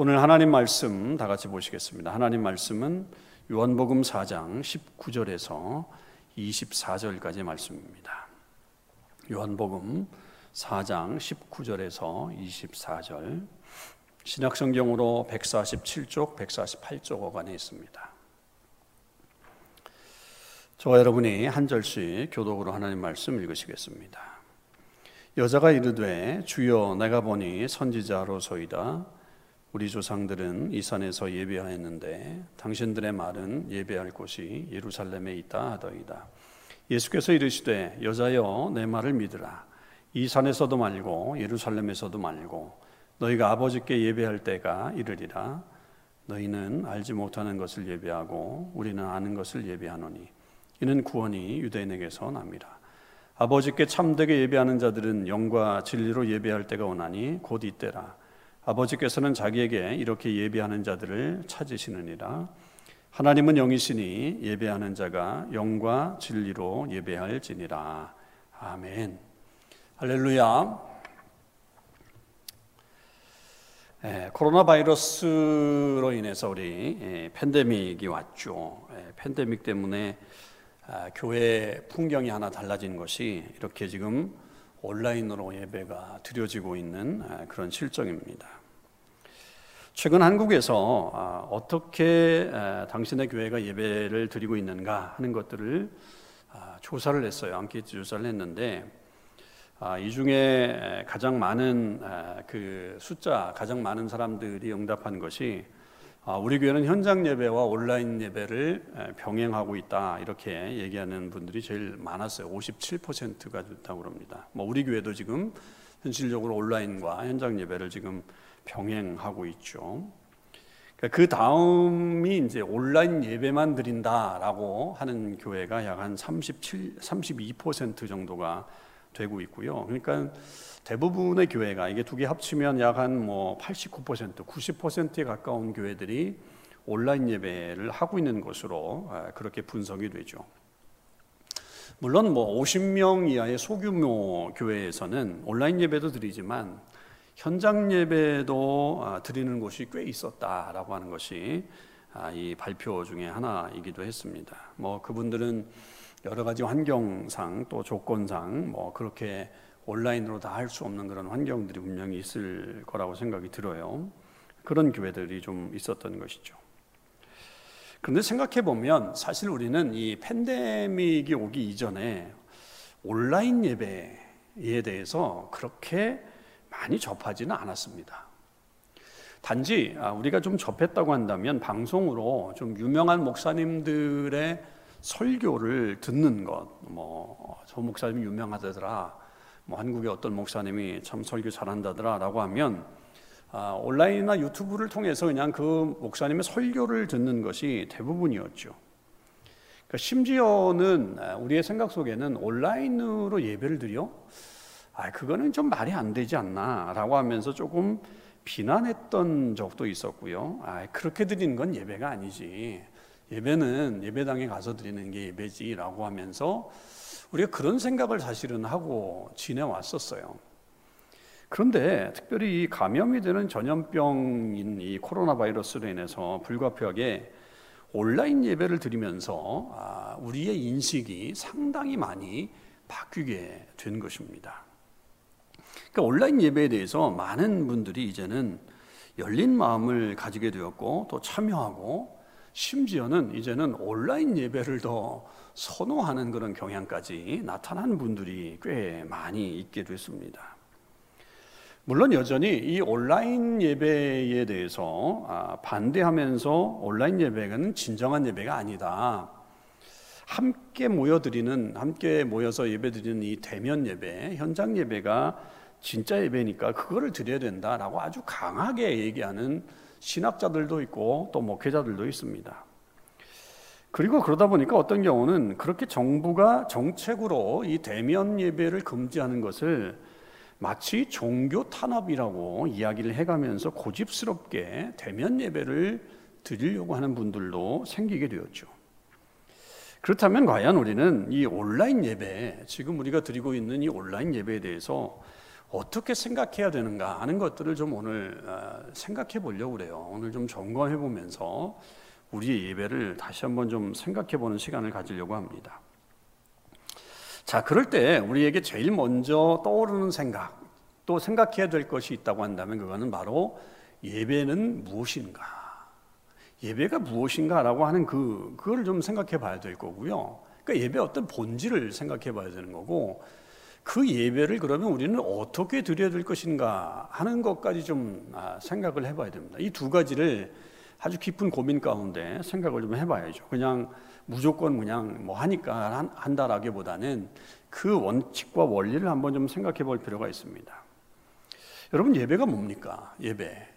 오늘 하나님 말씀 다 같이 보시겠습니다. 하나님 말씀은 요한복음 4장 19절에서 24절까지 말씀입니다. 요한복음 4장 19절에서 24절 신약성경으로 147쪽, 148쪽 어간에 있습니다. 저와 여러분이 한 절씩 교독으로 하나님 말씀 읽으시겠습니다. 여자가 이르되 주여 내가 보니 선지자로소이다 우리 조상들은 이 산에서 예배하였는데 당신들의 말은 예배할 곳이 예루살렘에 있다 하더이다. 예수께서 이르시되 여자여 내 말을 믿으라. 이 산에서도 말고 예루살렘에서도 말고 너희가 아버지께 예배할 때가 이르리라. 너희는 알지 못하는 것을 예배하고 우리는 아는 것을 예배하노니 이는 구원이 유대인에게서 납니다. 아버지께 참되게 예배하는 자들은 영과 진리로 예배할 때가 오나니 곧 이때라. 아버지께서는 자기에게 이렇게 예배하는 자들을 찾으시느니라. 하나님은 영이시니 예배하는 자가 영과 진리로 예배할지니라. 아멘. 할렐루야. 예, 코로나 바이러스로 인해서 우리 예, 팬데믹이 왔죠. 예, 팬데믹 때문에 아, 교회 풍경이 하나 달라진 것이 이렇게 지금 온라인으로 예배가 드려지고 있는 아, 그런 실정입니다. 최근 한국에서 아, 어떻게 당신의 교회가 예배를 드리고 있는가 하는 것들을 조사를 했어요. 안케이트 조사를 했는데 이 중에 가장 많은 그 숫자, 가장 많은 사람들이 응답한 것이 아, 우리 교회는 현장 예배와 온라인 예배를 병행하고 있다 이렇게 얘기하는 분들이 제일 많았어요. 57%가 좋다고 그럽니다. 뭐 우리 교회도 지금 현실적으로 온라인과 현장 예배를 지금 병행하고 있죠. 그러니까 그 다음이 이제 온라인 예배만 드린다라고 하는 교회가 약 한 37, 32% 정도가 되고 있고요. 그러니까 대부분의 교회가 이게 두 개 합치면 약 한 뭐 89%, 90%에 가까운 교회들이 온라인 예배를 하고 있는 것으로 아, 그렇게 분석이 되죠. 물론 뭐 50명 이하의 소규모 교회에서는 온라인 예배도 드리지만 현장 예배도 아, 드리는 곳이 꽤 있었다라고 하는 것이 아, 이 발표 중에 하나이기도 했습니다. 뭐 그분들은 여러 가지 환경상 또 조건상 뭐 그렇게 온라인으로 다 할 수 없는 그런 환경들이 분명히 있을 거라고 생각이 들어요. 그런 교회들이 좀 있었던 것이죠. 그런데 생각해 보면 사실 우리는 이 팬데믹이 오기 이전에 온라인 예배에 대해서 그렇게 많이 접하지는 않았습니다. 단지 아, 우리가 좀 접했다고 한다면 방송으로 좀 유명한 목사님들의 설교를 듣는 것, 뭐 저 목사님이 유명하다더라, 뭐 한국의 어떤 목사님이 참 설교 잘한다더라라고 하면 아, 온라인이나 유튜브를 통해서 그냥 그 목사님의 설교를 듣는 것이 대부분이었죠. 그러니까 심지어는 아, 우리의 생각 속에는 온라인으로 예배를 드려, 아 그거는 좀 말이 안 되지 않나라고 하면서 조금 비난했던 적도 있었고요. 아 그렇게 드리는 건 예배가 아니지. 예배는 예배당에 가서 드리는 게 예배지라고 하면서 우리가 그런 생각을 사실은 하고 지내왔었어요. 그런데 특별히 이 감염이 되는 전염병인 이 코로나 바이러스로 인해서 불가피하게 온라인 예배를 드리면서 아, 우리의 인식이 상당히 많이 바뀌게 된 것입니다. 그러니까 온라인 예배에 대해서 많은 분들이 이제는 열린 마음을 가지게 되었고 또 참여하고 심지어는 이제는 온라인 예배를 더 선호하는 그런 경향까지 나타난 분들이 꽤 많이 있게 됐습니다. 물론 여전히 이 온라인 예배에 대해서 아, 반대하면서 온라인 예배는 진정한 예배가 아니다. 함께 모여드리는, 함께 모여서 예배드리는 이 대면 예배, 현장 예배가 진짜 예배니까 그거를 드려야 된다라고 아주 강하게 얘기하는 신학자들도 있고 또 목회자들도 있습니다. 그리고 그러다 보니까 어떤 경우는 그렇게 정부가 정책으로 이 대면 예배를 금지하는 것을 마치 종교 탄압이라고 이야기를 해가면서 고집스럽게 대면 예배를 드리려고 하는 분들도 생기게 되었죠. 그렇다면 과연 우리는 이 온라인 예배, 지금 우리가 드리고 있는 이 온라인 예배에 대해서 어떻게 생각해야 되는가 하는 것들을 좀 오늘 어, 생각해 보려고 그래요. 오늘 좀 점검해 보면서 우리의 예배를 다시 한번 좀 생각해 보는 시간을 가지려고 합니다. 자, 그럴 때 우리에게 제일 먼저 떠오르는 생각, 또 생각해야 될 것이 있다고 한다면 그거는 바로 예배는 무엇인가? 예배가 무엇인가라고 하는 그, 그걸 좀 생각해 봐야 될 거고요. 그러니까 예배 어떤 본질을 생각해 봐야 되는 거고, 그 예배를 그러면 우리는 어떻게 드려야 될 것인가 하는 것까지 좀 아, 생각을 해봐야 됩니다. 이 두 가지를 아주 깊은 고민 가운데 생각을 좀 해봐야죠. 그냥 무조건 그냥 뭐 하니까 한다라기보다는 그 원칙과 원리를 한번 좀 생각해 볼 필요가 있습니다. 여러분 예배가 뭡니까? 예배.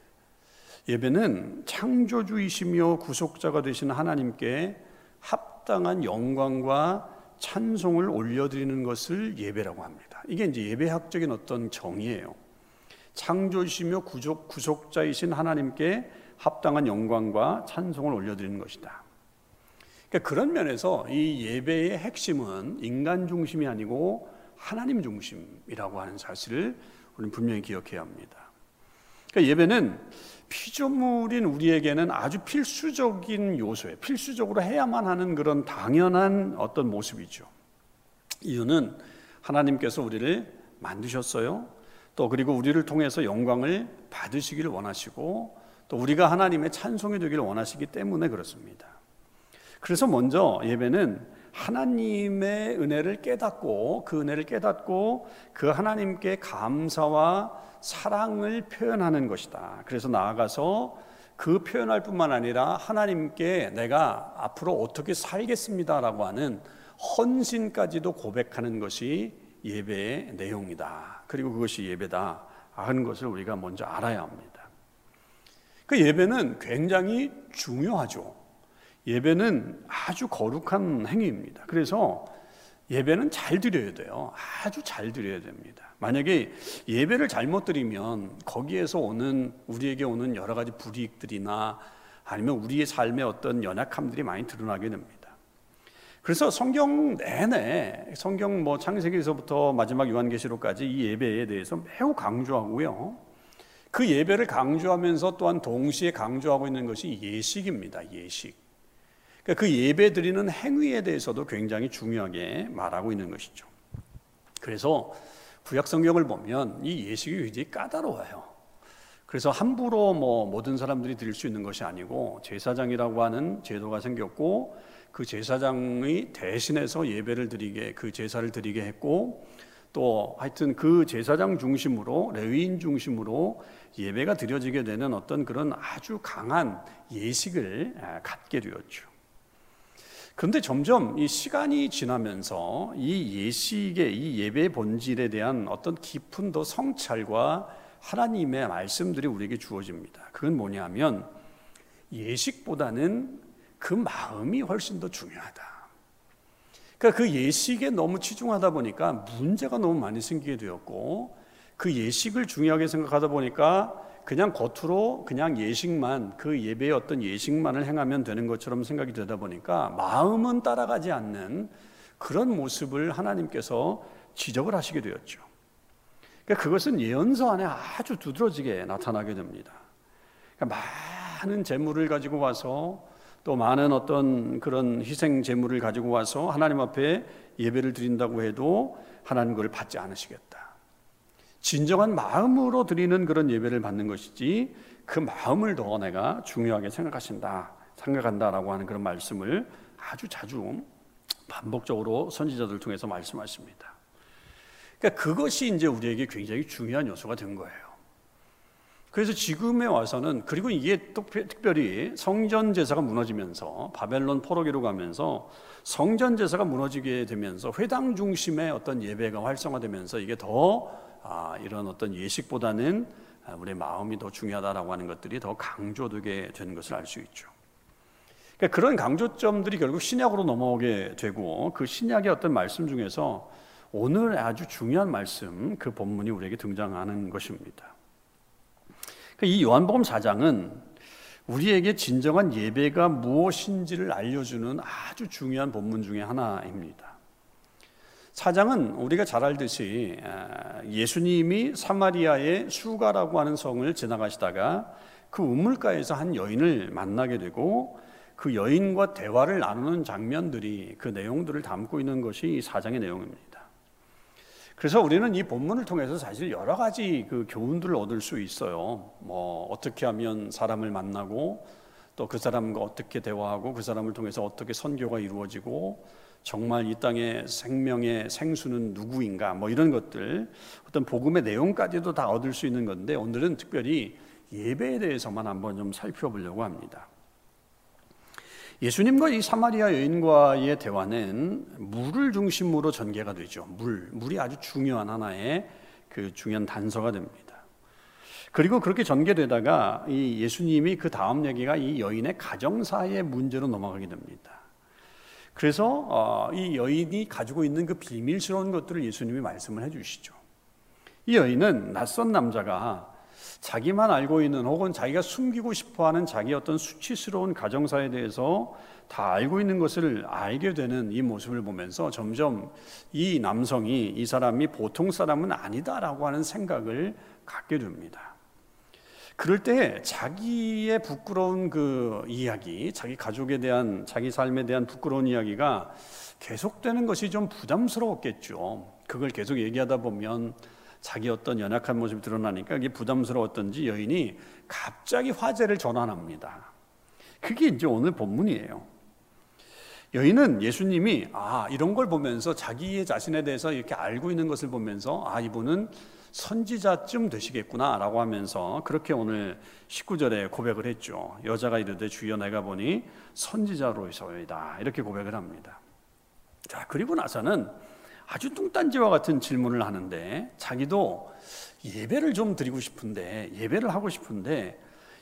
예배는 창조주이시며 구속자가 되신 하나님께 합당한 영광과 찬송을 올려드리는 것을 예배라고 합니다. 이게 이제 예배학적인 어떤 정의예요. 창조시며 구속, 구속자이신 하나님께 합당한 영광과 찬송을 올려드리는 것이다. 그러니까 그런 면에서 이 예배의 핵심은 인간 중심이 아니고 하나님 중심이라고 하는 사실을 우리는 분명히 기억해야 합니다. 그러니까 예배는 피조물인 우리에게는 아주 필수적인 요소예요. 필수적으로 해야만 하는 그런 당연한 어떤 모습이죠. 이유는 하나님께서 우리를 만드셨어요. 또 그리고 우리를 통해서 영광을 받으시기를 원하시고 또 우리가 하나님의 찬송이 되기를 원하시기 때문에 그렇습니다. 그래서 먼저 예배는 하나님의 은혜를 깨닫고 그 은혜를 깨닫고 그 하나님께 감사와 사랑을 표현하는 것이다. 그래서 나아가서 그 표현할 뿐만 아니라 하나님께 내가 앞으로 어떻게 살겠습니다라고 하는 헌신까지도 고백하는 것이 예배의 내용이다. 그리고 그것이 예배다 하는 것을 우리가 먼저 알아야 합니다. 그 예배는 굉장히 중요하죠. 예배는 아주 거룩한 행위입니다. 그래서 예배는 잘 드려야 돼요. 아주 잘 드려야 됩니다. 만약에 예배를 잘못 드리면 거기에서 오는 우리에게 오는 여러 가지 불이익들이나 아니면 우리의 삶의 어떤 연약함들이 많이 드러나게 됩니다. 그래서 성경 내내 성경 뭐 창세기에서부터 마지막 요한계시록까지 이 예배에 대해서 매우 강조하고요. 그 예배를 강조하면서 또한 동시에 강조하고 있는 것이 예식입니다. 예식. 그러니까 그 예배 드리는 행위에 대해서도 굉장히 중요하게 말하고 있는 것이죠. 그래서 구약 성경을 보면 이 예식이 굉장히 까다로워요. 그래서 함부로 뭐 모든 사람들이 드릴 수 있는 것이 아니고 제사장이라고 하는 제도가 생겼고 그 제사장이 대신해서 예배를 드리게 그 제사를 드리게 했고 또 하여튼 그 제사장 중심으로 레위인 중심으로 예배가 드려지게 되는 어떤 그런 아주 강한 예식을 갖게 되었죠. 그런데 점점 이 시간이 지나면서 이 예식의 이 예배의 본질에 대한 어떤 깊은 더 성찰과 하나님의 말씀들이 우리에게 주어집니다. 그건 뭐냐면 예식보다는 그 마음이 훨씬 더 중요하다. 그러니까 그 예식에 너무 치중하다 보니까 문제가 너무 많이 생기게 되었고 그 예식을 중요하게 생각하다 보니까 그냥 겉으로 그냥 예식만 그 예배의 어떤 예식만을 행하면 되는 것처럼 생각이 되다 보니까 마음은 따라가지 않는 그런 모습을 하나님께서 지적을 하시게 되었죠. 그러니까 그것은 예언서 안에 아주 두드러지게 나타나게 됩니다. 그러니까 많은 재물을 가지고 와서 또 많은 어떤 그런 희생 제물을 가지고 와서 하나님 앞에 예배를 드린다고 해도 하나님 그걸 받지 않으시겠다. 진정한 마음으로 드리는 그런 예배를 받는 것이지 그 마음을 더 내가 중요하게 생각하신다, 생각한다라고 하는 그런 말씀을 아주 자주 반복적으로 선지자들 통해서 말씀하십니다. 그러니까 그것이 이제 우리에게 굉장히 중요한 요소가 된 거예요. 그래서 지금에 와서는 그리고 이게 특별히 성전 제사가 무너지면서 바벨론 포로기로 가면서 성전 제사가 무너지게 되면서 회당 중심의 어떤 예배가 활성화되면서 이게 더 아, 이런 어떤 예식보다는 우리의 마음이 더 중요하다라고 하는 것들이 더 강조되게 되는 것을 알 수 있죠. 그러니까 그런 강조점들이 결국 신약으로 넘어오게 되고 그 신약의 어떤 말씀 중에서 오늘 아주 중요한 말씀 그 본문이 우리에게 등장하는 것입니다. 그러니까 이 요한복음 4장은 우리에게 진정한 예배가 무엇인지를 알려주는 아주 중요한 본문 중의 하나입니다. 사장은 우리가 잘 알듯이 아, 예수님이 사마리아의 수가라고 하는 성을 지나가시다가 그 우물가에서 한 여인을 만나게 되고 그 여인과 대화를 나누는 장면들이 그 내용들을 담고 있는 것이 이 사장의 내용입니다. 그래서 우리는 이 본문을 통해서 사실 여러 가지 그 교훈들을 얻을 수 있어요. 뭐 어떻게 하면 사람을 만나고 또 그 사람과 어떻게 대화하고 그 사람을 통해서 어떻게 선교가 이루어지고 정말 이 땅의 생명의 생수는 누구인가 뭐 이런 것들 어떤 복음의 내용까지도 다 얻을 수 있는 건데 오늘은 특별히 예배에 대해서만 한번 좀 살펴보려고 합니다. 예수님과 이 사마리아 여인과의 대화는 물을 중심으로 전개가 되죠. 물, 물이 아주 중요한 하나의 그 중요한 단서가 됩니다. 그리고 그렇게 전개되다가 이 예수님이 그 다음 얘기가 이 여인의 가정사의 문제로 넘어가게 됩니다. 그래서 어, 이 여인이 가지고 있는 그 비밀스러운 것들을 예수님이 말씀을 해주시죠. 이 여인은 낯선 남자가 자기만 알고 있는 혹은 자기가 숨기고 싶어 하는 자기 어떤 수치스러운 가정사에 대해서 다 알고 있는 것을 알게 되는 이 모습을 보면서 점점 이 남성이 이 사람이 보통 사람은 아니다라고 하는 생각을 갖게 됩니다. 그럴 때 자기의 부끄러운 그 이야기, 자기 가족에 대한 자기 삶에 대한 부끄러운 이야기가 계속되는 것이 좀 부담스러웠겠죠. 그걸 계속 얘기하다 보면 자기 어떤 연약한 모습이 드러나니까 이게 부담스러웠던지 여인이 갑자기 화제를 전환합니다. 그게 이제 오늘 본문이에요. 여인은 예수님이 아 이런 걸 보면서 자기의 자신에 대해서 이렇게 알고 있는 것을 보면서 아 이분은 선지자쯤 되시겠구나라고 하면서 그렇게 오늘 19절에 고백을 했죠. 여자가 이르되 주여 내가 보니 선지자로서이다 이렇게 고백을 합니다. 자 그리고 나서는 아주 뚱딴지와 같은 질문을 하는데 자기도 예배를 좀 드리고 싶은데 예배를 하고 싶은데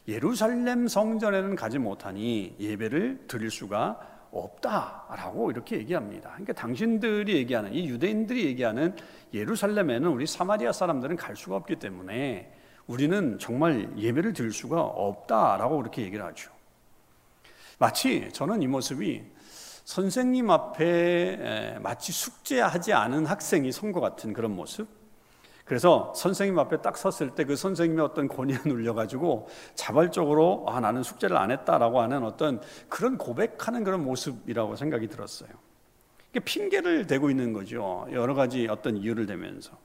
예루살렘 성전에는 가지 못하니 예배를 드릴 수가 없다라고 이렇게 얘기합니다. 그러니까 당신들이 얘기하는 이 유대인들이 얘기하는 예루살렘에는 우리 사마리아 사람들은 갈 수가 없기 때문에 우리는 정말 예배를 드릴 수가 없다라고 그렇게 얘기를 하죠. 마치 저는 이 모습이 선생님 앞에 마치 숙제하지 않은 학생이 선 것 같은 그런 모습. 그래서 선생님 앞에 딱 섰을 때 그 선생님의 어떤 권위에 눌려가지고 자발적으로 아 나는 숙제를 안 했다라고 하는 어떤 그런 고백하는 그런 모습이라고 생각이 들었어요. 핑계를 대고 있는 거죠. 여러 가지 어떤 이유를 대면서.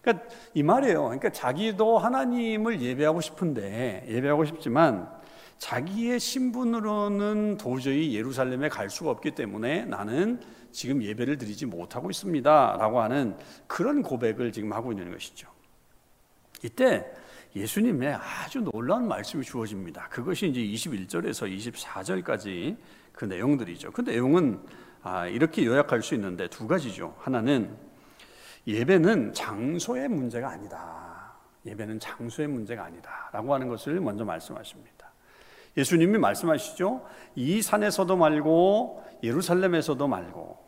그러니까 이 말이에요. 그러니까 자기도 하나님을 예배하고 싶은데 예배하고 싶지만 자기의 신분으로는 도저히 예루살렘에 갈 수가 없기 때문에 나는 지금 예배를 드리지 못하고 있습니다. 라고 하는 그런 고백을 지금 하고 있는 것이죠. 이때 예수님의 아주 놀라운 말씀이 주어집니다. 그것이 이제 21절에서 24절까지 그 내용들이죠. 그 내용은 아, 이렇게 요약할 수 있는데 두 가지죠. 하나는 예배는 장소의 문제가 아니다. 예배는 장소의 문제가 아니다. 라고 하는 것을 먼저 말씀하십니다. 예수님이 말씀하시죠. 이 산에서도 말고 예루살렘에서도 말고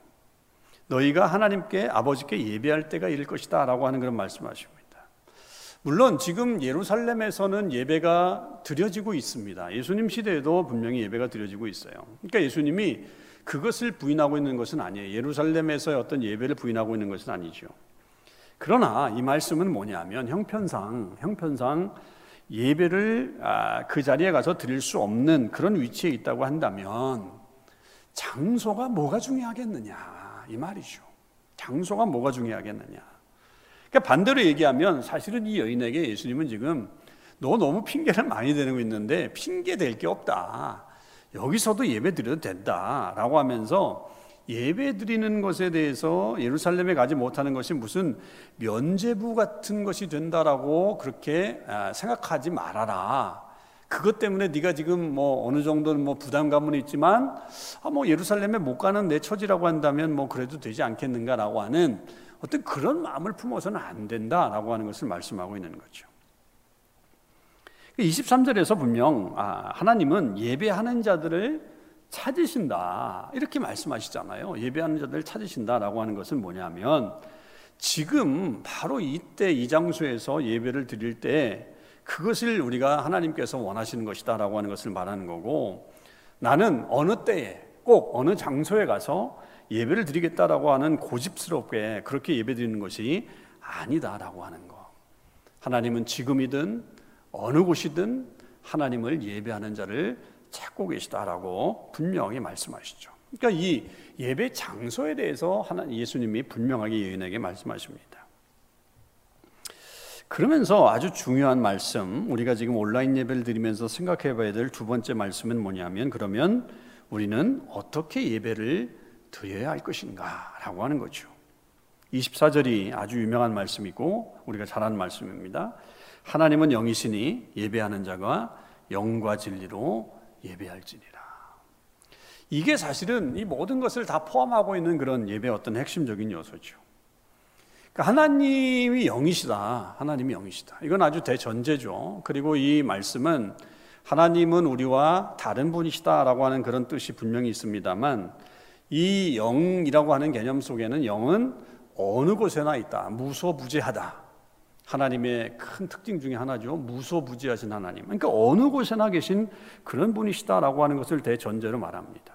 너희가 하나님께 아버지께 예배할 때가 이를 것이다 라고 하는 그런 말씀하십니다. 물론 지금 예루살렘에서는 예배가 드려지고 있습니다. 예수님 시대에도 분명히 예배가 드려지고 있어요. 그러니까 예수님이 그것을 부인하고 있는 것은 아니에요. 예루살렘에서의 어떤 예배를 부인하고 있는 것은 아니죠. 그러나 이 말씀은 뭐냐면 형편상 형편상 예배를 아, 그 자리에 가서 드릴 수 없는 그런 위치에 있다고 한다면 장소가 뭐가 중요하겠느냐 이 말이죠. 장소가 뭐가 중요하겠느냐. 그러니까 반대로 얘기하면 사실은 이 여인에게 예수님은 지금 너 너무 핑계를 많이 대고 있는데 핑계 될게 없다. 여기서도 예배 드려도 된다라고 하면서 예배 드리는 것에 대해서 예루살렘에 가지 못하는 것이 무슨 면제부 같은 것이 된다라고 그렇게 아, 생각하지 말아라. 그것 때문에 네가 지금 뭐 어느 정도는 뭐 부담감은 있지만 아 뭐 예루살렘에 못 가는 내 처지라고 한다면 뭐 그래도 되지 않겠는가라고 하는 어떤 그런 마음을 품어서는 안 된다라고 하는 것을 말씀하고 있는 거죠. 23절에서 분명 아, 하나님은 예배하는 자들을 찾으신다. 이렇게 말씀하시잖아요. 예배하는 자들 찾으신다라고 하는 것은 뭐냐면 지금 바로 이때 이 장소에서 예배를 드릴 때 그것을 우리가 하나님께서 원하시는 것이다라고 하는 것을 말하는 거고 나는 어느 때에 꼭 어느 장소에 가서 예배를 드리겠다라고 하는 고집스럽게 그렇게 예배 드리는 것이 아니다라고 하는 거. 하나님은 지금이든 어느 곳이든 하나님을 예배하는 자를 찾고 계시다라고 분명히 말씀하시죠. 그러니까 이 예배 장소에 대해서 하나 예수님이 분명하게 예인에게 말씀하십니다. 그러면서 아주 중요한 말씀, 우리가 지금 온라인 예배를 드리면서 생각해 봐야 될 두 번째 말씀은 뭐냐면 그러면 우리는 어떻게 예배를 드려야 할 것인가 라고 하는 거죠. 24절이 아주 유명한 말씀이고 우리가 잘 아는 말씀입니다. 하나님은 영이시니 예배하는 자가 영과 진리로 예배할지니라. 이게 사실은 이 모든 것을 다 포함하고 있는 그런 예배 어떤 핵심적인 요소죠. 그러니까 하나님이 영이시다. 하나님이 영이시다. 이건 아주 대전제죠. 그리고 이 말씀은 하나님은 우리와 다른 분이시다라고 하는 그런 뜻이 분명히 있습니다만 이 영이라고 하는 개념 속에는 영은 어느 곳에나 있다. 무소부재하다. 하나님의 큰 특징 중에 하나죠. 무소부지하신 하나님. 그러니까 어느 곳에나 계신 그런 분이시다라고 하는 것을 대전제로 말합니다.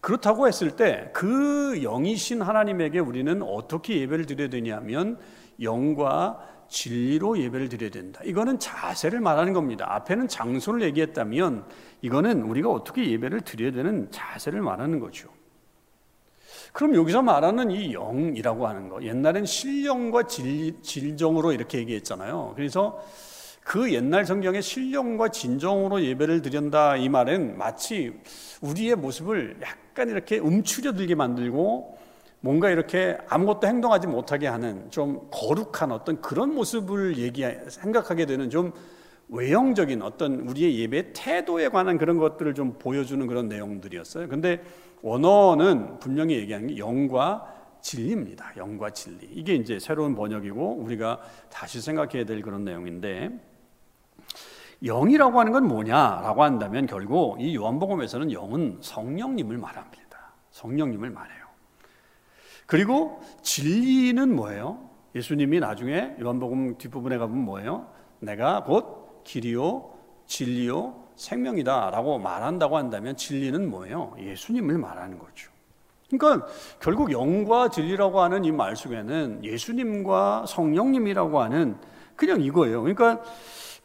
그렇다고 했을 때 그 영이신 하나님에게 우리는 어떻게 예배를 드려야 되냐면 영과 진리로 예배를 드려야 된다. 이거는 자세를 말하는 겁니다. 앞에는 장소를 얘기했다면 이거는 우리가 어떻게 예배를 드려야 되는 자세를 말하는 거죠. 그럼 여기서 말하는 이 영이라고 하는 거, 옛날엔 신령과 질, 진정으로 이렇게 얘기했잖아요. 그래서 그 옛날 성경에 신령과 진정으로 예배를 드린다 이 말은 마치 우리의 모습을 약간 이렇게 움츠려들게 만들고 뭔가 이렇게 아무것도 행동하지 못하게 하는 좀 거룩한 어떤 그런 모습을 얘기 생각하게 되는 좀 외형적인 어떤 우리의 예배 태도에 관한 그런 것들을 좀 보여주는 그런 내용들이었어요. 근데 원어는 분명히 얘기하는 게 영과 진리입니다. 영과 진리. 이게 이제 새로운 번역이고 우리가 다시 생각해야 될 그런 내용인데 영이라고 하는 건 뭐냐라고 한다면 결국 이 요한복음에서는 영은 성령님을 말합니다. 성령님을 말해요. 그리고 진리는 뭐예요? 예수님이 나중에 요한복음 뒷부분에 가보면 뭐예요? 내가 곧 길이요 진리요 생명이다라고 말한다고 한다면 진리는 뭐예요? 예수님을 말하는 거죠. 그러니까 결국 영과 진리라고 하는 이 말 속에는 예수님과 성령님이라고 하는 그냥 이거예요. 그러니까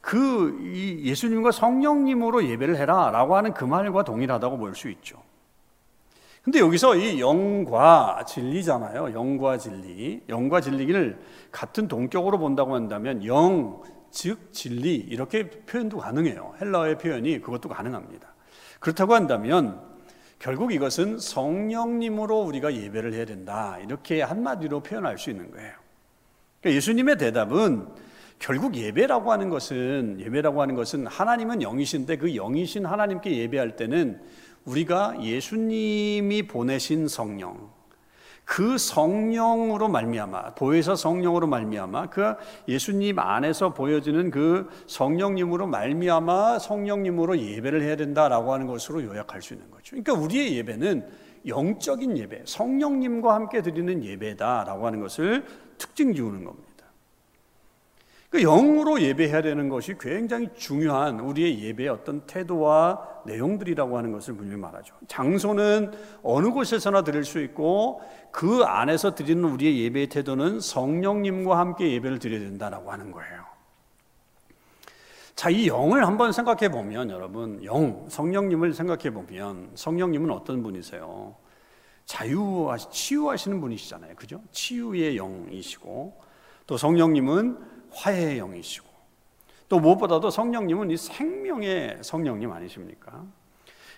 그 예수님과 성령님으로 예배를 해라라고 하는 그 말과 동일하다고 볼 수 있죠. 근데 여기서 이 영과 진리잖아요. 영과 진리. 영과 진리를 같은 동격으로 본다고 한다면 영, 즉 진리 이렇게 표현도 가능해요. 헬라어의 표현이 그것도 가능합니다. 그렇다고 한다면 결국 이것은 성령님으로 우리가 예배를 해야 된다. 이렇게 한마디로 표현할 수 있는 거예요. 그러니까 예수님의 대답은 결국 예배라고 하는 것은 예배라고 하는 것은 하나님은 영이신데 그 영이신 하나님께 예배할 때는 우리가 예수님이 보내신 성령 그 성령으로 말미암아 보혜사 성령으로 말미암아 그 예수님 안에서 보여지는 그 성령님으로 말미암아 성령님으로 예배를 해야 된다라고 하는 것으로 요약할 수 있는 거죠. 그러니까 우리의 예배는 영적인 예배, 성령님과 함께 드리는 예배다라고 하는 것을 특징 지우는 겁니다. 그 영으로 예배해야 되는 것이 굉장히 중요한 우리의 예배의 어떤 태도와 내용들이라고 하는 것을 분명히 말하죠. 장소는 어느 곳에서나 드릴 수 있고 그 안에서 드리는 우리의 예배의 태도는 성령님과 함께 예배를 드려야 된다라고 하는 거예요. 자, 이 영을 한번 생각해 보면 여러분, 영, 성령님을 생각해 보면 성령님은 어떤 분이세요? 자유, 치유하시는 분이시잖아요. 그죠? 치유의 영이시고 또 성령님은 화해의 영이시고 또 무엇보다도 성령님은 이 생명의 성령님 아니십니까?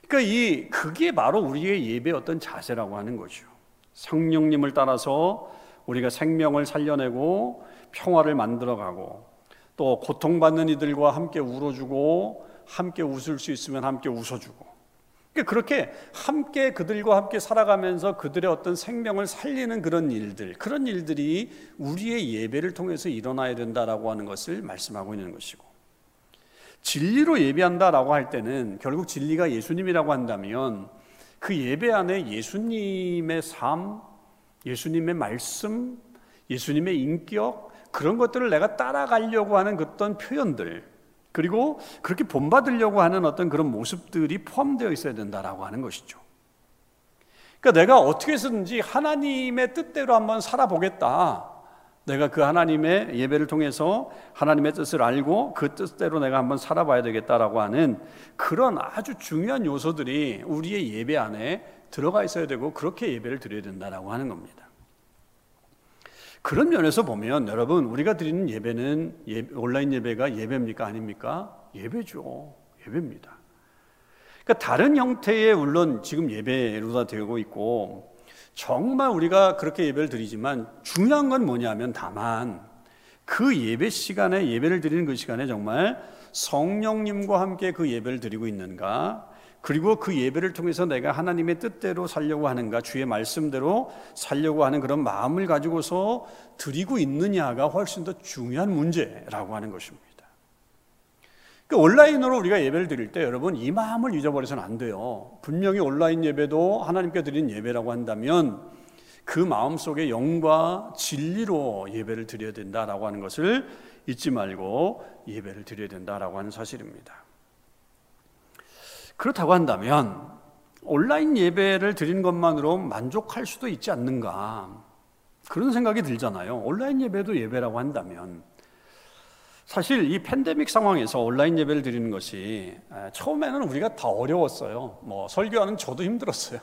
그러니까 이 그게 바로 우리의 예배 어떤 자세라고 하는 거죠. 성령님을 따라서 우리가 생명을 살려내고 평화를 만들어가고 또 고통받는 이들과 함께 울어주고 함께 웃을 수 있으면 함께 웃어주고 그러니까 그렇게 함께 그들과 함께 살아가면서 그들의 어떤 생명을 살리는 그런 일들, 그런 일들이 우리의 예배를 통해서 일어나야 된다라고 하는 것을 말씀하고 있는 것이고, 진리로 예배한다라고 할 때는 결국 진리가 예수님이라고 한다면 그 예배 안에 예수님의 삶, 예수님의 말씀, 예수님의 인격, 그런 것들을 내가 따라가려고 하는 그 어떤 표현들, 그리고 그렇게 본받으려고 하는 어떤 그런 모습들이 포함되어 있어야 된다라고 하는 것이죠. 그러니까 내가 어떻게 해서든지 하나님의 뜻대로 한번 살아보겠다. 내가 그 하나님의 예배를 통해서 하나님의 뜻을 알고 그 뜻대로 내가 한번 살아봐야 되겠다라고 하는 그런 아주 중요한 요소들이 우리의 예배 안에 들어가 있어야 되고 그렇게 예배를 드려야 된다라고 하는 겁니다. 그런 면에서 보면 여러분 우리가 드리는 예배는 예, 온라인 예배가 예배입니까 아닙니까? 예배죠. 예배입니다. 그러니까 다른 형태의 물론 지금 예배로 다 되고 있고 정말 우리가 그렇게 예배를 드리지만 중요한 건 뭐냐면 다만 그 예배 시간에 예배를 드리는 그 시간에 정말 성령님과 함께 그 예배를 드리고 있는가 그리고 그 예배를 통해서 내가 하나님의 뜻대로 살려고 하는가, 주의 말씀대로 살려고 하는 그런 마음을 가지고서 드리고 있느냐가 훨씬 더 중요한 문제라고 하는 것입니다. 그러니까 온라인으로 우리가 예배를 드릴 때 여러분 이 마음을 잊어버려서는 안 돼요. 분명히 온라인 예배도 하나님께 드리는 예배라고 한다면 그 마음 속에 영과 진리로 예배를 드려야 된다라고 하는 것을 잊지 말고 예배를 드려야 된다라고 하는 사실입니다. 그렇다고 한다면 온라인 예배를 드린 것만으로 만족할 수도 있지 않는가 그런 생각이 들잖아요. 온라인 예배도 예배라고 한다면 사실 이 팬데믹 상황에서 온라인 예배를 드리는 것이 처음에는 우리가 다 어려웠어요. 뭐 설교하는 저도 힘들었어요.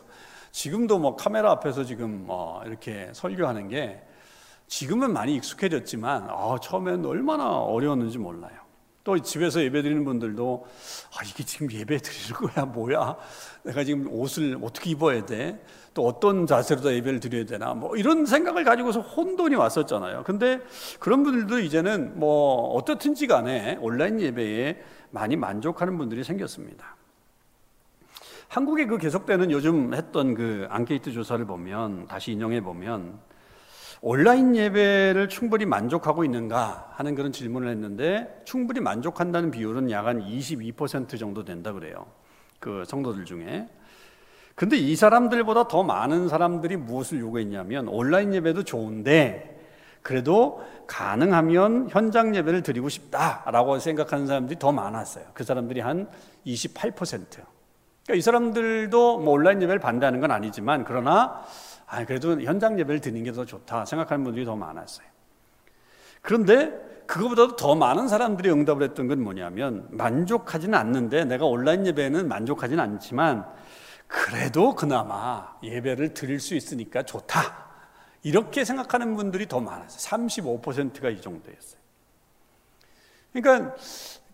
지금도 뭐 카메라 앞에서 지금 뭐 이렇게 설교하는 게 지금은 많이 익숙해졌지만 아, 처음에는 얼마나 어려웠는지 몰라요. 또 집에서 예배 드리는 분들도 아, 이게 지금 예배 드리는 거야, 뭐야? 내가 지금 옷을 어떻게 입어야 돼? 또 어떤 자세로 다 예배를 드려야 되나? 뭐 이런 생각을 가지고서 혼돈이 왔었잖아요. 근데 그런 분들도 이제는 뭐 어떻든지 간에 온라인 예배에 많이 만족하는 분들이 생겼습니다. 한국에 그 계속되는 요즘 했던 그 앙케이트 조사를 보면 다시 인용해 보면 온라인 예배를 충분히 만족하고 있는가 하는 그런 질문을 했는데 충분히 만족한다는 비율은 약 한 22% 정도 된다 그래요. 그 성도들 중에. 근데 이 사람들보다 더 많은 사람들이 무엇을 요구했냐면 온라인 예배도 좋은데 그래도 가능하면 현장 예배를 드리고 싶다라고 생각하는 사람들이 더 많았어요. 그 사람들이 한 28%. 그러니까 이 사람들도 뭐 온라인 예배를 반대하는 건 아니지만 그러나 아, 그래도 현장 예배를 드리는 게 더 좋다 생각하는 분들이 더 많았어요. 그런데 그거보다도 더 많은 사람들이 응답을 했던 건 뭐냐면 만족하지는 않는데 내가 온라인 예배는 만족하지는 않지만 그래도 그나마 예배를 드릴 수 있으니까 좋다. 이렇게 생각하는 분들이 더 많았어요. 35%가 이 정도였어요. 그러니까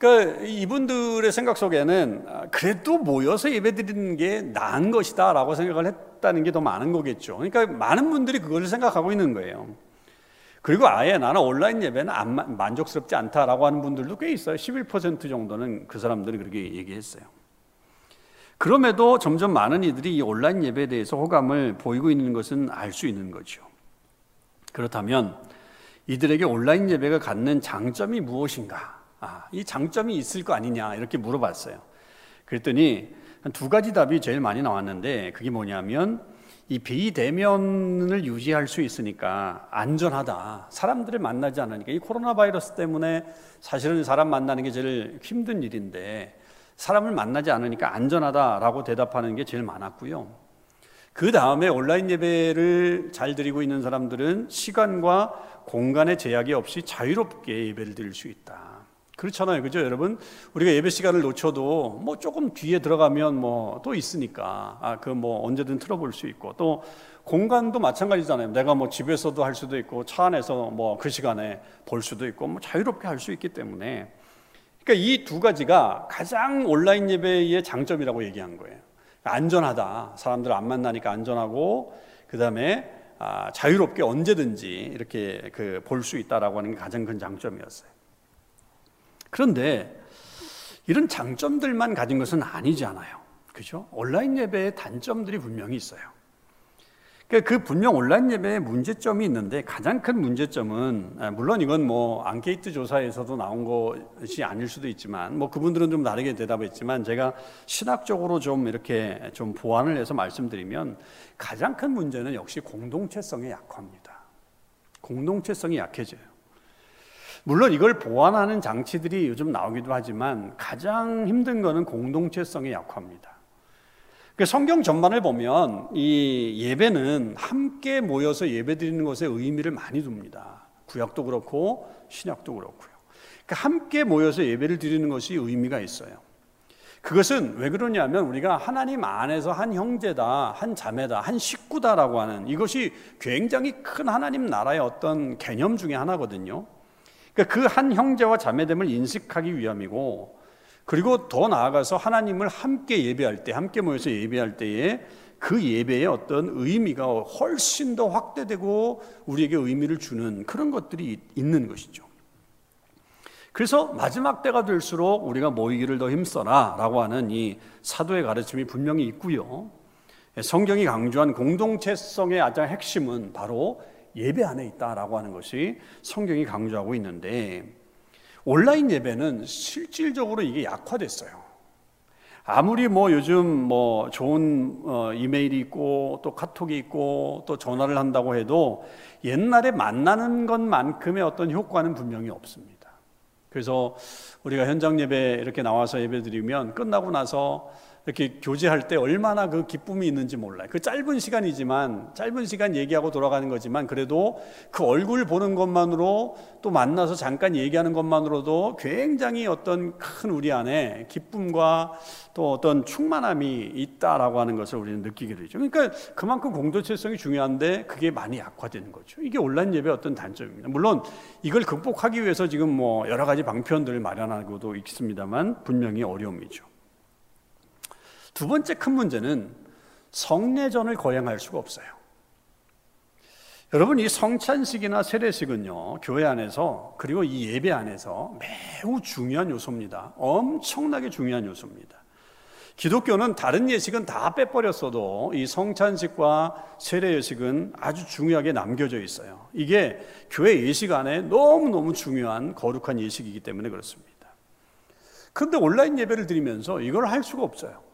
그러니까 이분들의 생각 속에는 아, 그래도 모여서 예배 드리는 게 나은 것이다 라고 생각을 했다는 게 더 많은 거겠죠. 그러니까 많은 분들이 그걸 생각하고 있는 거예요. 그리고 아예 나는 온라인 예배는 안 만족스럽지 않다라고 하는 분들도 꽤 있어요. 11% 정도는 그 사람들이 그렇게 얘기했어요. 그럼에도 점점 많은 이들이 이 온라인 예배에 대해서 호감을 보이고 있는 것은 알 수 있는 거죠. 그렇다면 이들에게 온라인 예배가 갖는 장점이 무엇인가? 아, 이 장점이 있을 거 아니냐 이렇게 물어봤어요. 그랬더니 한 두 가지 답이 제일 많이 나왔는데 그게 뭐냐면 이 비대면을 유지할 수 있으니까 안전하다. 사람들을 만나지 않으니까 이 코로나 바이러스 때문에 사실은 사람 만나는 게 제일 힘든 일인데 사람을 만나지 않으니까 안전하다라고 대답하는 게 제일 많았고요. 그 다음에 온라인 예배를 잘 드리고 있는 사람들은 시간과 공간의 제약이 없이 자유롭게 예배를 드릴 수 있다. 그렇잖아요. 그죠, 여러분? 우리가 예배 시간을 놓쳐도 뭐 조금 뒤에 들어가면 뭐 또 있으니까 아, 그 뭐 언제든 틀어볼 수 있고 또 공간도 마찬가지잖아요. 내가 뭐 집에서도 할 수도 있고 차 안에서 뭐 그 시간에 볼 수도 있고 뭐 자유롭게 할 수 있기 때문에 그러니까 이 두 가지가 가장 온라인 예배의 장점이라고 얘기한 거예요. 안전하다. 사람들 안 만나니까 안전하고 그 다음에 아, 자유롭게 언제든지 이렇게 그 볼 수 있다라고 하는 게 가장 큰 장점이었어요. 그런데 이런 장점들만 가진 것은 아니잖아요. 그죠? 온라인 예배의 단점들이 분명히 있어요. 그러니까 그 분명 온라인 예배에 문제점이 있는데 가장 큰 문제점은 아, 물론 이건 뭐 앙케이트 조사에서도 나온 것이 아닐 수도 있지만 뭐 그분들은 좀 다르게 대답했지만 제가 신학적으로 좀 이렇게 좀 보완을 해서 말씀드리면 가장 큰 문제는 역시 공동체성의 약화입니다. 공동체성이 약해져요. 물론 이걸 보완하는 장치들이 요즘 나오기도 하지만 가장 힘든 것은 공동체성의 약화입니다. 그 성경 전반을 보면 이 예배는 함께 모여서 예배 드리는 것에 의미를 많이 둡니다. 구약도 그렇고 신약도 그렇고요. 그러니까 함께 모여서 예배를 드리는 것이 의미가 있어요. 그것은 왜 그러냐면 우리가 하나님 안에서 한 형제다, 한 자매다, 한 식구다라고 하는 이것이 굉장히 큰 하나님 나라의 어떤 개념 중에 하나거든요. 그러니까 그 한 형제와 자매됨을 인식하기 위함이고 그리고 더 나아가서 하나님을 함께 예배할 때, 함께 모여서 예배할 때에 그 예배의 어떤 의미가 훨씬 더 확대되고 우리에게 의미를 주는 그런 것들이 있는 것이죠. 그래서 마지막 때가 될수록 우리가 모이기를 더 힘써라 라고 하는 이 사도의 가르침이 분명히 있고요. 성경이 강조한 공동체성의 가장 핵심은 바로 예배 안에 있다라고 하는 것이 성경이 강조하고 있는데 온라인 예배는 실질적으로 이게 약화됐어요. 아무리 뭐 요즘 뭐 좋은 어 이메일이 있고 또 카톡이 있고 또 전화를 한다고 해도 옛날에 만나는 것만큼의 어떤 효과는 분명히 없습니다. 그래서 우리가 현장 예배 이렇게 나와서 예배 드리면 끝나고 나서 이렇게 교제할 때 얼마나 그 기쁨이 있는지 몰라요. 그 짧은 시간이지만 짧은 시간 얘기하고 돌아가는 거지만 그래도 그 얼굴 보는 것만으로 또 만나서 잠깐 얘기하는 것만으로도 굉장히 어떤 큰 우리 안에 기쁨과 또 어떤 충만함이 있다라고 하는 것을 우리는 느끼게 되죠. 그러니까 그만큼 공동체성이 중요한데 그게 많이 약화되는 거죠. 이게 온라인 예배의 어떤 단점입니다. 물론 이걸 극복하기 위해서 지금 뭐 여러 가지 방편들을 마련하고도 있습니다만 분명히 어려움이죠. 두 번째 큰 문제는 성례전을 거행할 수가 없어요. 여러분 이 성찬식이나 세례식은요 교회 안에서 그리고 이 예배 안에서 매우 중요한 요소입니다. 엄청나게 중요한 요소입니다. 기독교는 다른 예식은 다 빼버렸어도 이 성찬식과 세례 예식은 아주 중요하게 남겨져 있어요. 이게 교회 예식 안에 너무너무 중요한 거룩한 예식이기 때문에 그렇습니다. 그런데 온라인 예배를 드리면서 이걸 할 수가 없어요.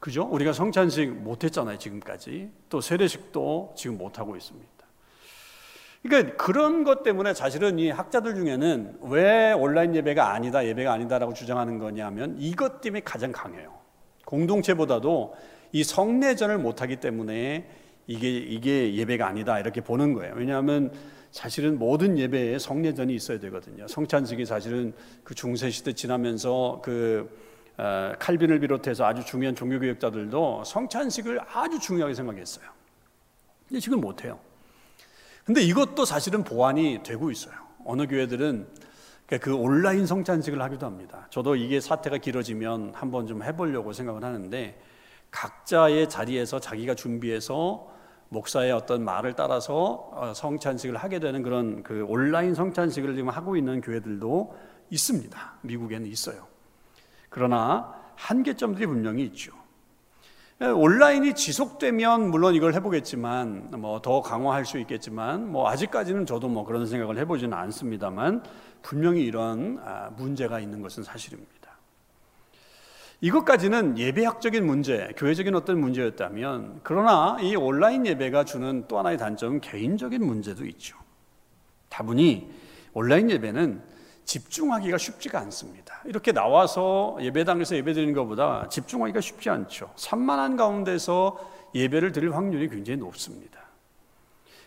그죠? 우리가 성찬식 못했잖아요, 지금까지. 또 세례식도 지금 못하고 있습니다. 그러니까 그런 것 때문에 사실은 이 학자들 중에는 왜 온라인 예배가 아니다, 예배가 아니다라고 주장하는 거냐면 이것 때문에 가장 강해요. 공동체보다도 이 성례전을 못하기 때문에 이게, 이게 예배가 아니다, 이렇게 보는 거예요. 왜냐하면 사실은 모든 예배에 성례전이 있어야 되거든요. 성찬식이 사실은 그 중세시대 지나면서 그 어, 칼빈을 비롯해서 아주 중요한 종교교역자들도 성찬식을 아주 중요하게 생각했어요. 근데 지금 못해요. 근데 이것도 사실은 보완이 되고 있어요. 어느 교회들은 그 온라인 성찬식을 하기도 합니다. 저도 이게 사태가 길어지면 한번 좀 해보려고 생각을 하는데 각자의 자리에서 자기가 준비해서 목사의 어떤 말을 따라서 어, 성찬식을 하게 되는 그런 그 온라인 성찬식을 지금 하고 있는 교회들도 있습니다. 미국에는 있어요. 그러나 한계점들이 분명히 있죠. 예, 온라인이 지속되면 물론 이걸 해보겠지만 뭐 더 강화할 수 있겠지만 뭐 아직까지는 저도 뭐 그런 생각을 해보지는 않습니다만 분명히 이런 아, 문제가 있는 것은 사실입니다. 이것까지는 예배학적인 문제, 교회적인 어떤 문제였다면 그러나 이 온라인 예배가 주는 또 하나의 단점은 개인적인 문제도 있죠. 다분히 온라인 예배는 집중하기가 쉽지가 않습니다. 이렇게 나와서 예배당에서 예배 드리는 것보다 집중하기가 쉽지 않죠. 산만한 가운데서 예배를 드릴 확률이 굉장히 높습니다.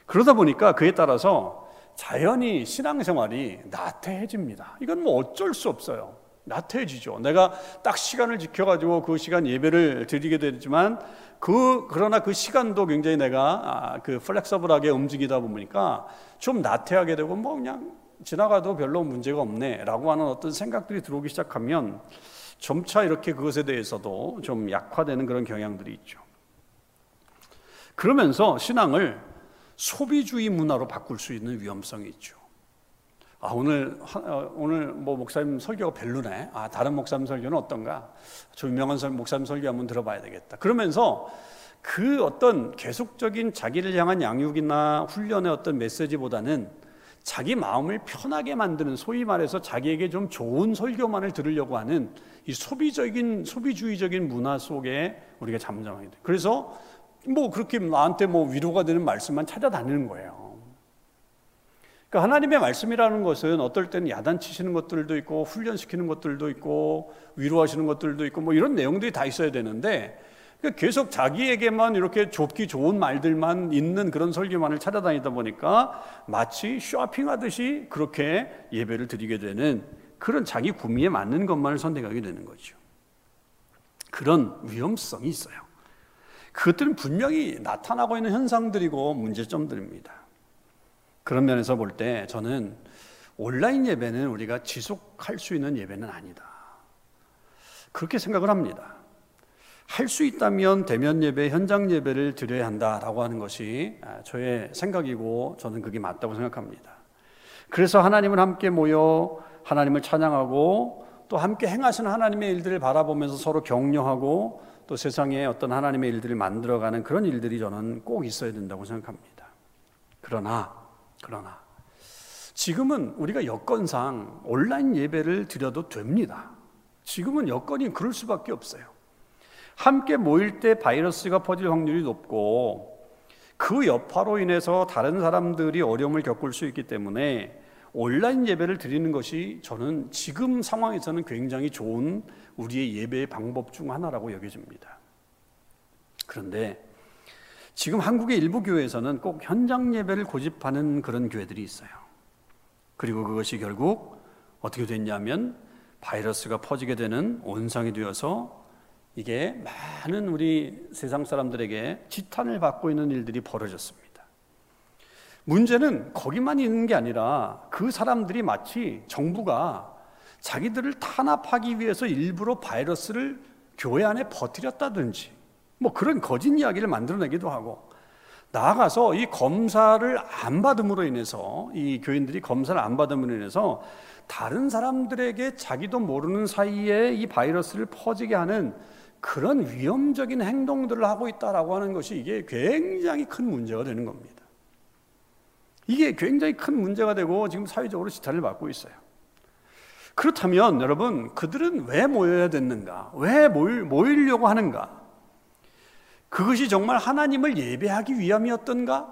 그러다 보니까 그에 따라서 자연히 신앙생활이 나태해집니다. 이건 뭐 어쩔 수 없어요. 나태해지죠. 내가 딱 시간을 지켜가지고 그 시간 예배를 드리게 되지만 그 그러나 그 시간도 굉장히 내가 아, 그 플렉서블하게 움직이다 보니까 좀 나태하게 되고 뭐 그냥 지나가도 별로 문제가 없네라고 하는 어떤 생각들이 들어오기 시작하면 점차 이렇게 그것에 대해서도 좀 약화되는 그런 경향들이 있죠. 그러면서 신앙을 소비주의 문화로 바꿀 수 있는 위험성이 있죠. 아, 오늘, 어, 오늘 뭐 목사님 설교가 별로네. 아, 다른 목사님 설교는 어떤가? 저 유명한 목사님 설교 한번 들어봐야 되겠다. 그러면서 그 어떤 계속적인 자기를 향한 양육이나 훈련의 어떤 메시지보다는 자기 마음을 편하게 만드는 소위 말해서 자기에게 좀 좋은 설교만을 들으려고 하는 이 소비적인 소비주의적인 문화 속에 우리가 잠잠하게 돼. 그래서 뭐 그렇게 나한테 뭐 위로가 되는 말씀만 찾아다니는 거예요. 그러니까 하나님의 말씀이라는 것은 어떨 때는 야단치시는 것들도 있고 훈련시키는 것들도 있고 위로하시는 것들도 있고 뭐 이런 내용들이 다 있어야 되는데 그러니까 계속 자기에게만 이렇게 좋기 좋은 말들만 있는 그런 설교만을 찾아다니다 보니까 마치 쇼핑하듯이 그렇게 예배를 드리게 되는 그런 자기 구미에 맞는 것만을 선택하게 되는 거죠. 그런 위험성이 있어요. 그것들은 분명히 나타나고 있는 현상들이고 문제점들입니다. 그런 면에서 볼 때 저는 온라인 예배는 우리가 지속할 수 있는 예배는 아니다. 그렇게 생각을 합니다. 할 수 있다면 대면 예배, 현장 예배를 드려야 한다라고 하는 것이 아, 저의 생각이고 저는 그게 맞다고 생각합니다. 그래서 하나님을 함께 모여 하나님을 찬양하고 또 함께 행하시는 하나님의 일들을 바라보면서 서로 격려하고 또 세상에 어떤 하나님의 일들을 만들어가는 그런 일들이 저는 꼭 있어야 된다고 생각합니다. 그러나, 그러나, 지금은 우리가 여건상 온라인 예배를 드려도 됩니다. 지금은 여건이 그럴 수밖에 없어요. 함께 모일 때 바이러스가 퍼질 확률이 높고 그 여파로 인해서 다른 사람들이 어려움을 겪을 수 있기 때문에 온라인 예배를 드리는 것이 저는 지금 상황에서는 굉장히 좋은 우리의 예배의 방법 중 하나라고 여겨집니다. 그런데 지금 한국의 일부 교회에서는 꼭 현장 예배를 고집하는 그런 교회들이 있어요. 그리고 그것이 결국 어떻게 됐냐면 바이러스가 퍼지게 되는 온상이 되어서 이게 많은 우리 세상 사람들에게 지탄을 받고 있는 일들이 벌어졌습니다. 문제는 거기만 있는 게 아니라 그 사람들이 마치 정부가 자기들을 탄압하기 위해서 일부러 바이러스를 교회 안에 버티렸다든지 뭐 그런 거짓 이야기를 만들어내기도 하고 나아가서 이 검사를 안 받음으로 인해서 이 교인들이 검사를 안 받음으로 인해서 다른 사람들에게 자기도 모르는 사이에 이 바이러스를 퍼지게 하는 그런 위험적인 행동들을 하고 있다라고 하는 것이 이게 굉장히 큰 문제가 되는 겁니다. 이게 굉장히 큰 문제가 되고 지금 사회적으로 지탄을 받고 있어요. 그렇다면 여러분, 그들은 왜 모여야 됐는가? 왜 모일, 모이려고 하는가? 그것이 정말 하나님을 예배하기 위함이었던가?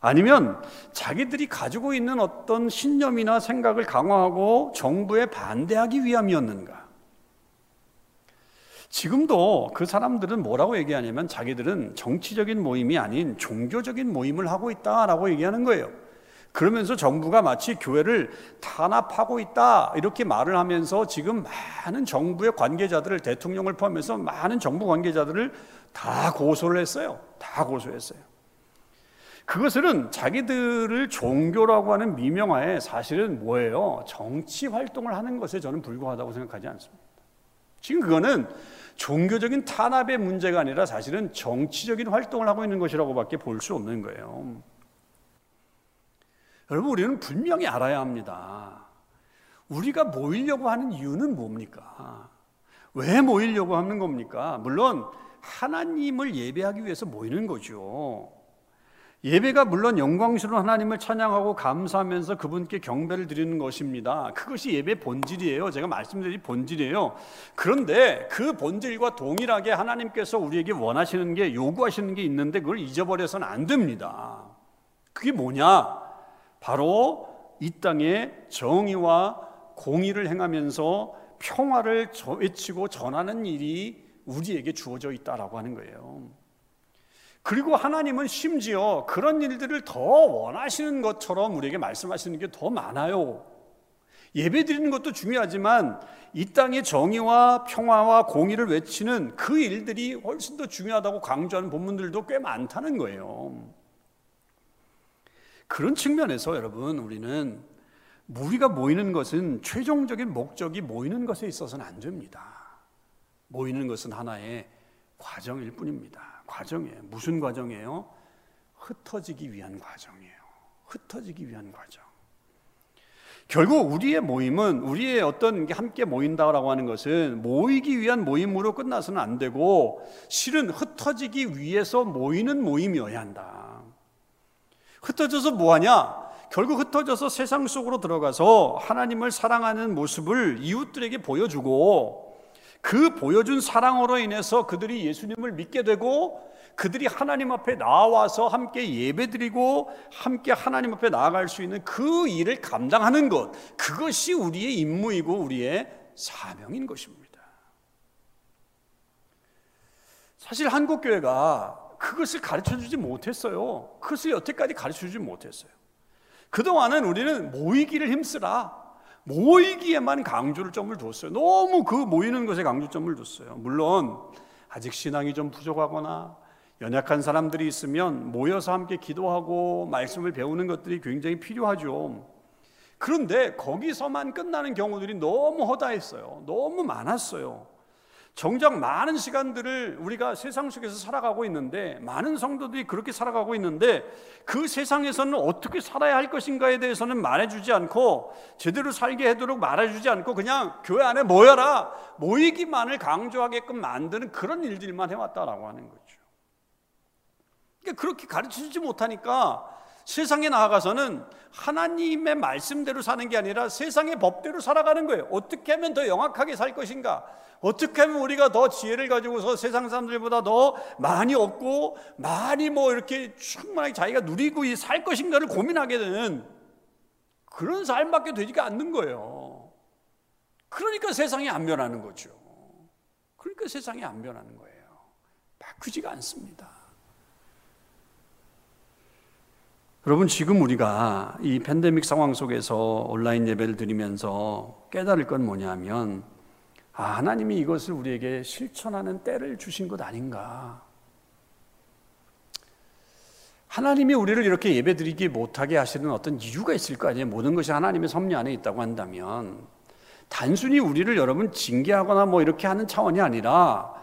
아니면 자기들이 가지고 있는 어떤 신념이나 생각을 강화하고 정부에 반대하기 위함이었는가? 지금도 그 사람들은 뭐라고 얘기하냐면 자기들은 정치적인 모임이 아닌 종교적인 모임을 하고 있다라고 얘기하는 거예요. 그러면서 정부가 마치 교회를 탄압하고 있다 이렇게 말을 하면서 지금 많은 정부의 관계자들을 대통령을 포함해서 많은 정부 관계자들을 다 고소를 했어요. 다 고소했어요. 그것은 자기들을 종교라고 하는 미명하에 사실은 뭐예요? 정치 활동을 하는 것에 저는 불과하다고 생각하지 않습니다. 지금 그거는 종교적인 탄압의 문제가 아니라 사실은 정치적인 활동을 하고 있는 것이라고밖에 볼 수 없는 거예요. 여러분, 우리는 분명히 알아야 합니다. 우리가 모이려고 하는 이유는 뭡니까? 왜 모이려고 하는 겁니까? 물론, 하나님을 예배하기 위해서 모이는 거죠. 예배가 물론 영광스러운 하나님을 찬양하고 감사하면서 그분께 경배를 드리는 것입니다. 그것이 예배 본질이에요. 제가 말씀드린 본질이에요. 그런데 그 본질과 동일하게 하나님께서 우리에게 원하시는 게 요구하시는 게 있는데 그걸 잊어버려서는 안 됩니다. 그게 뭐냐? 바로 이 땅에 정의와 공의를 행하면서 평화를 외치고 전하는 일이 우리에게 주어져 있다라고 하는 거예요. 그리고 하나님은 심지어 그런 일들을 더 원하시는 것처럼 우리에게 말씀하시는 게 더 많아요. 예배 드리는 것도 중요하지만 이 땅의 정의와 평화와 공의를 외치는 그 일들이 훨씬 더 중요하다고 강조하는 본문들도 꽤 많다는 거예요. 그런 측면에서 여러분 우리는 우리가 모이는 것은 최종적인 목적이 모이는 것에 있어서는 안 됩니다. 모이는 것은 하나의 과정일 뿐입니다. 과정이에요. 무슨 과정이에요? 흩어지기 위한 과정이에요. 흩어지기 위한 과정. 결국 우리의 모임은 우리의 어떤 함께 모인다라고 하는 것은 모이기 위한 모임으로 끝나서는 안 되고 실은 흩어지기 위해서 모이는 모임이어야 한다. 흩어져서 뭐 하냐? 결국 흩어져서 세상 속으로 들어가서 하나님을 사랑하는 모습을 이웃들에게 보여주고 그 보여준 사랑으로 인해서 그들이 예수님을 믿게 되고 그들이 하나님 앞에 나와서 함께 예배드리고 함께 하나님 앞에 나아갈 수 있는 그 일을 감당하는 것 그것이 우리의 임무이고 우리의 사명인 것입니다. 사실 한국 교회가 그것을 가르쳐 주지 못했어요. 그것을 여태까지 가르쳐 주지 못했어요. 그동안은 우리는 모이기를 힘쓰라. 모이기에만 강조를 점을 뒀어요. 너무 그 모이는 것에 강조점을 뒀어요. 물론 아직 신앙이 좀 부족하거나 연약한 사람들이 있으면 모여서 함께 기도하고 말씀을 배우는 것들이 굉장히 필요하죠. 그런데 거기서만 끝나는 경우들이 너무 허다했어요. 너무 많았어요. 정작 많은 시간들을 우리가 세상 속에서 살아가고 있는데 많은 성도들이 그렇게 살아가고 있는데 그 세상에서는 어떻게 살아야 할 것인가에 대해서는 말해주지 않고 제대로 살게 하도록 말해주지 않고 그냥 교회 안에 모여라 모이기만을 강조하게끔 만드는 그런 일들만 해왔다라고 하는 거죠. 그러니까 그렇게 가르쳐주지 못하니까 세상에 나아가서는 하나님의 말씀대로 사는 게 아니라 세상의 법대로 살아가는 거예요. 어떻게 하면 더 영악하게 살 것인가? 어떻게 하면 우리가 더 지혜를 가지고서 세상 사람들보다 더 많이 얻고 많이 뭐 이렇게 충분하게 자기가 누리고 살 것인가를 고민하게 되는 그런 삶밖에 되지가 않는 거예요. 그러니까 세상이 안 변하는 거죠. 그러니까 세상이 안 변하는 거예요. 바꾸지가 않습니다. 여러분 지금 우리가 이 팬데믹 상황 속에서 온라인 예배를 드리면서 깨달을 건 뭐냐면 아, 하나님이 이것을 우리에게 실천하는 때를 주신 것 아닌가. 하나님이 우리를 이렇게 예배드리기 못하게 하시는 어떤 이유가 있을 거 아니에요. 모든 것이 하나님의 섭리 안에 있다고 한다면 단순히 우리를 여러분 징계하거나 뭐 이렇게 하는 차원이 아니라 아,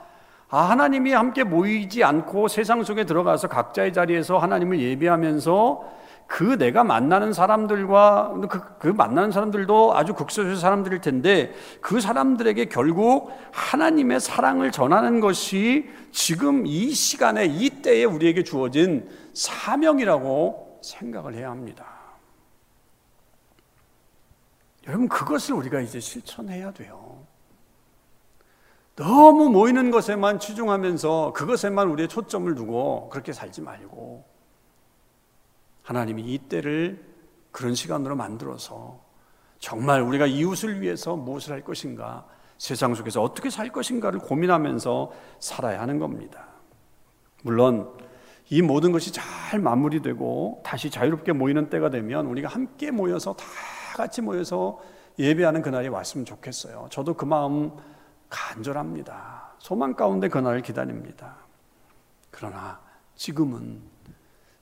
하나님이 함께 모이지 않고 세상 속에 들어가서 각자의 자리에서 하나님을 예배하면서 그 내가 만나는 사람들과 그, 그 만나는 사람들도 아주 극소수의 사람들일 텐데 그 사람들에게 결국 하나님의 사랑을 전하는 것이 지금 이 시간에 이 때에 우리에게 주어진 사명이라고 생각을 해야 합니다. 여러분 그것을 우리가 이제 실천해야 돼요. 너무 모이는 것에만 치중하면서 그것에만 우리의 초점을 두고 그렇게 살지 말고 하나님이 이 때를 그런 시간으로 만들어서 정말 우리가 이웃을 위해서 무엇을 할 것인가, 세상 속에서 어떻게 살 것인가를 고민하면서 살아야 하는 겁니다. 물론 이 모든 것이 잘 마무리되고 다시 자유롭게 모이는 때가 되면 우리가 함께 모여서 다 같이 모여서 예배하는 그날이 왔으면 좋겠어요. 저도 그 마음 간절합니다. 소망 가운데 그날을 기다립니다. 그러나 지금은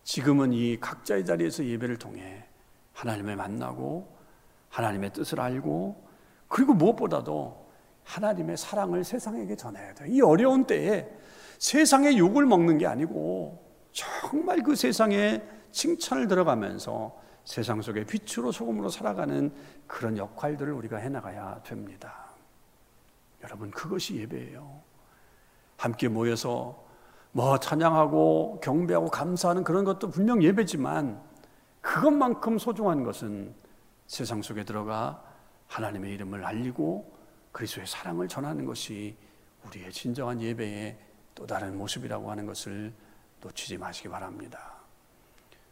지금은 이 각자의 자리에서 예배를 통해 하나님을 만나고 하나님의 뜻을 알고 그리고 무엇보다도 하나님의 사랑을 세상에게 전해야 돼요. 이 어려운 때에 세상의 욕을 먹는 게 아니고 정말 그 세상에 칭찬을 들어가면서 세상 속에 빛으로 소금으로 살아가는 그런 역할들을 우리가 해나가야 됩니다. 여러분, 그것이 예배예요. 함께 모여서 뭐 찬양하고 경배하고 감사하는 그런 것도 분명 예배지만 그것만큼 소중한 것은 세상 속에 들어가 하나님의 이름을 알리고 그리스도의 사랑을 전하는 것이 우리의 진정한 예배의 또 다른 모습이라고 하는 것을 놓치지 마시기 바랍니다.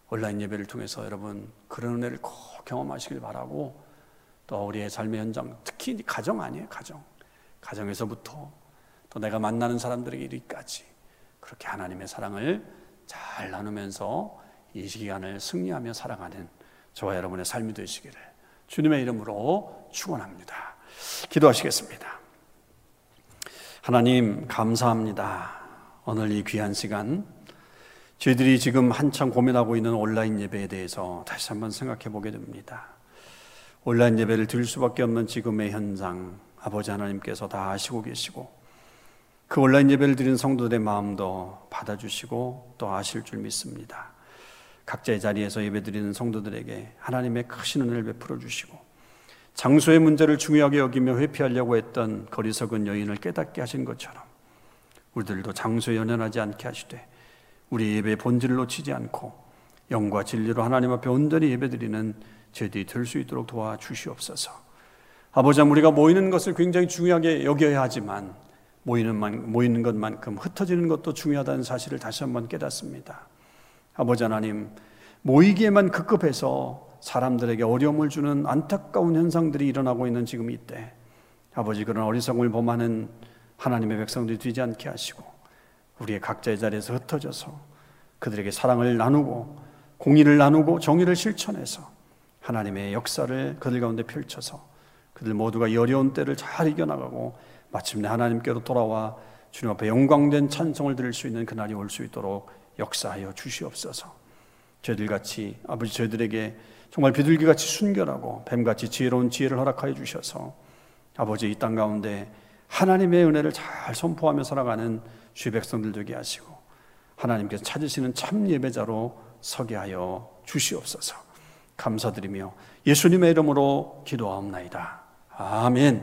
온라인 예배를 통해서 여러분 그런 은혜를 꼭 경험하시길 바라고 또 우리의 삶의 현장 특히 가정 아니에요 가정 가정에서부터 또 내가 만나는 사람들에게 이르기까지 그렇게 하나님의 사랑을 잘 나누면서 이 시간을 승리하며 살아가는 저와 여러분의 삶이 되시기를 주님의 이름으로 축원합니다. 기도하시겠습니다. 하나님 감사합니다. 오늘 이 귀한 시간 저희들이 지금 한참 고민하고 있는 온라인 예배에 대해서 다시 한번 생각해 보게 됩니다. 온라인 예배를 드릴 수밖에 없는 지금의 현장 아버지 하나님께서 다 아시고 계시고 그 온라인 예배를 드리는 성도들의 마음도 받아주시고 또 아실 줄 믿습니다. 각자의 자리에서 예배 드리는 성도들에게 하나님의 크신 은혜를 베풀어 주시고 장소의 문제를 중요하게 여기며 회피하려고 했던 거리석은 여인을 깨닫게 하신 것처럼 우리들도 장소에 연연하지 않게 하시되 우리 예배의 본질을 놓치지 않고 영과 진리로 하나님 앞에 온전히 예배드리는 저희들이 될 수 있도록 도와주시옵소서. 아버지 우리가 모이는 것을 굉장히 중요하게 여겨야 하지만 모이는, 만, 모이는 것만큼 흩어지는 것도 중요하다는 사실을 다시 한번 깨닫습니다. 아버지 하나님, 모이기에만 급급해서 사람들에게 어려움을 주는 안타까운 현상들이 일어나고 있는 지금 이때, 아버지 그런 어리석음을 범하는 하나님의 백성들이 되지 않게 하시고, 우리의 각자의 자리에서 흩어져서 그들에게 사랑을 나누고 공의를 나누고 정의를 실천해서 하나님의 역사를 그들 가운데 펼쳐서 그들 모두가 이 어려운 때를 잘 이겨나가고 마침내 하나님께로 돌아와 주님 앞에 영광된 찬송을 드릴 수 있는 그날이 올 수 있도록 역사하여 주시옵소서. 저희들 같이 아버지 저희들에게 정말 비둘기 같이 순결하고 뱀같이 지혜로운 지혜를 허락하여 주셔서 아버지 이 땅 가운데 하나님의 은혜를 잘 선포하며 살아가는 주의 백성들 되게 하시고 하나님께서 찾으시는 참 예배자로 서게 하여 주시옵소서. 감사드리며 예수님의 이름으로 기도하옵나이다. 아멘.